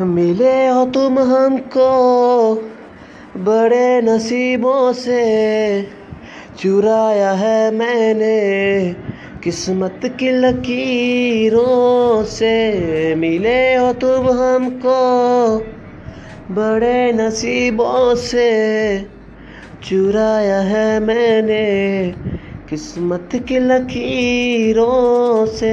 ملے ہو تم ہم کو بڑے نصیبوں سے چورایا ہے میں نے قسمت کی لکیروں سے ملے ہو تم ہم کو بڑے نصیبوں سے چورایا ہے میں نے قسمت کی لکیروں سے